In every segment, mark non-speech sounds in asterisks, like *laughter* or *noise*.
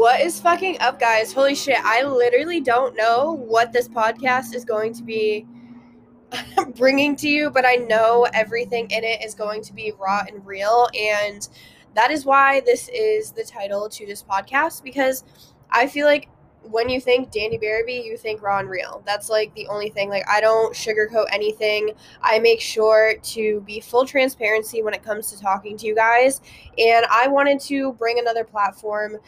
What is fucking up, guys? Holy shit, I literally don't know what this podcast is going to be *laughs* bringing to you, but I know everything in it is going to be raw and real. And that is why this is the title to this podcast because I feel like when you think Danny Barabee, you think raw and real. That's like the only thing. Like I don't sugarcoat anything. I make sure to be full transparency when it comes to talking to you guys. And I wanted to bring another platform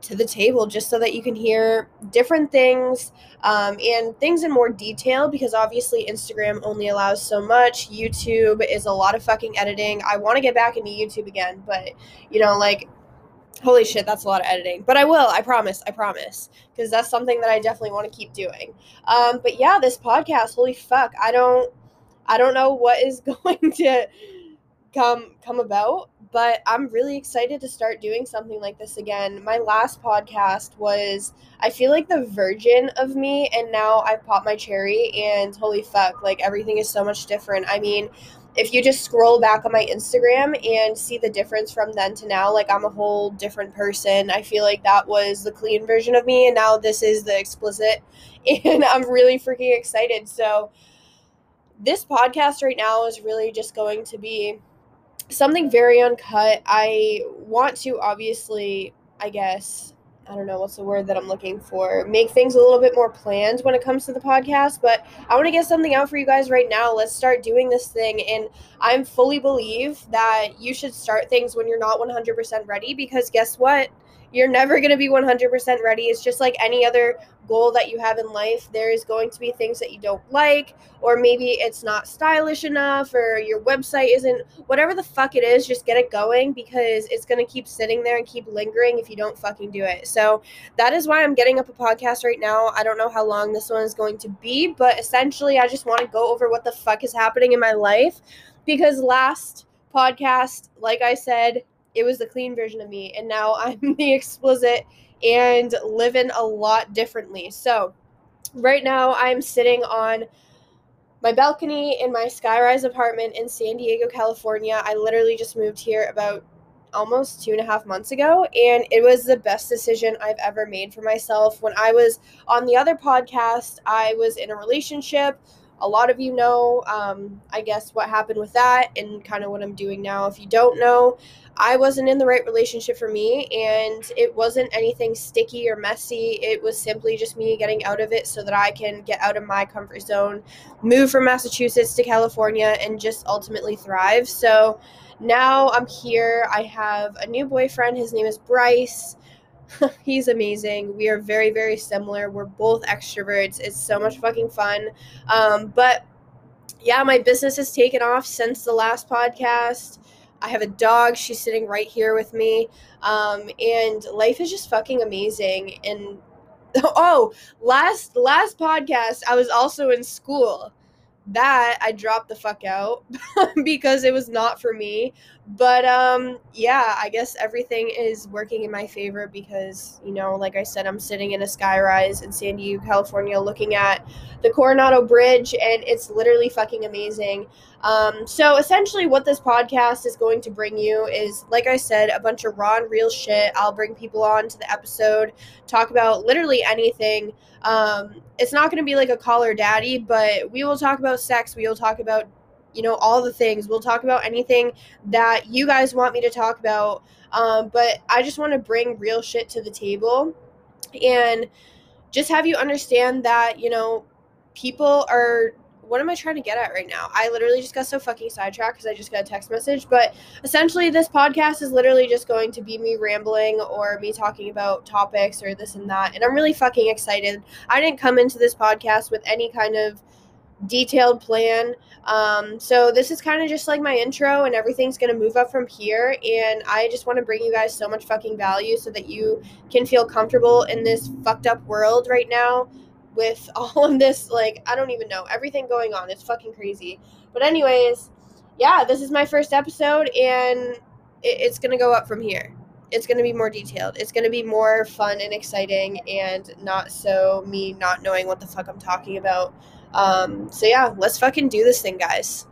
to the table just so that you can hear different things um, and things in more detail because obviously Instagram only allows so much. YouTube is a lot of fucking editing. I want to get back into YouTube again, but you know, like Holy shit, that's a lot of editing. But I will, I promise, I promise. Because that's something that I definitely want to keep doing. Um, but yeah, this podcast, holy fuck, I don't I don't know what is *laughs* going to come come about, but I'm really excited to start doing something like this again. My last podcast was I feel like the virgin of me and now I've popped my cherry and holy fuck, like everything is so much different. I mean, if you just scroll back on my Instagram and see the difference from then to now, like I'm a whole different person. I feel like that was the clean version of me, and now this is the explicit. *laughs* And I'm really freaking excited. So, this podcast right now is really just going to be something very uncut. I want to obviously, I guess, I don't know what's the word that I'm looking for. Make things a little bit more planned when it comes to the podcast, but I want to get something out for you guys right now. Let's start doing this thing and I'm fully believe that you should start things when you're not 100% ready because guess what? You're never going to be 100% ready. It's just like any other goal that you have in life. There is going to be things that you don't like, or maybe it's not stylish enough, or your website isn't whatever the fuck it is. Just get it going because it's going to keep sitting there and keep lingering if you don't fucking do it. So that is why I'm getting up a podcast right now. I don't know how long this one is going to be, but essentially, I just want to go over what the fuck is happening in my life because last podcast, like I said, it was the clean version of me, and now *laughs* I'm the explicit and living a lot differently. So, right now, I'm sitting on my balcony in my skyrise apartment in San Diego, California. I literally just moved here about almost two and a half months ago, and it was the best decision I've ever made for myself. When I was on the other podcast, I was in a relationship a lot of you know, um, I guess, what happened with that and kind of what I'm doing now. If you don't know, I wasn't in the right relationship for me, and it wasn't anything sticky or messy. It was simply just me getting out of it so that I can get out of my comfort zone, move from Massachusetts to California, and just ultimately thrive. So now I'm here. I have a new boyfriend. His name is Bryce. *laughs* he's amazing. We are very, very similar. We're both extroverts. It's so much fucking fun. Um, but yeah, my business has taken off since the last podcast. I have a dog. She's sitting right here with me. Um, and life is just fucking amazing. And *laughs* oh, last last podcast, I was also in school that I dropped the fuck out *laughs* because it was not for me. But um yeah, I guess everything is working in my favor because, you know, like I said, I'm sitting in a skyrise in San Diego, California looking at the Coronado Bridge and it's literally fucking amazing. Um, so essentially what this podcast is going to bring you is like I said, a bunch of raw and real shit. I'll bring people on to the episode, talk about literally anything. Um, it's not going to be like a Call Her Daddy, but we will talk about sex. We will talk about, you know, all the things. We'll talk about anything that you guys want me to talk about. Um, but I just want to bring real shit to the table and just have you understand that, you know, people are what am I trying to get at right now? I literally just got so fucking sidetracked because I just got a text message. But essentially, this podcast is literally just going to be me rambling or me talking about topics or this and that. And I'm really fucking excited. I didn't come into this podcast with any kind of detailed plan. Um, so this is kind of just like my intro, and everything's gonna move up from here. And I just want to bring you guys so much fucking value so that you can feel comfortable in this fucked up world right now with *laughs* all of this like I don't even know everything going on. It's fucking crazy. But anyways, yeah, this is my first episode and it, it's gonna go up from here. It's gonna be more detailed. It's gonna be more fun and exciting and not so me not knowing what the fuck I'm talking about. Um, so yeah, let's fucking do this thing, guys.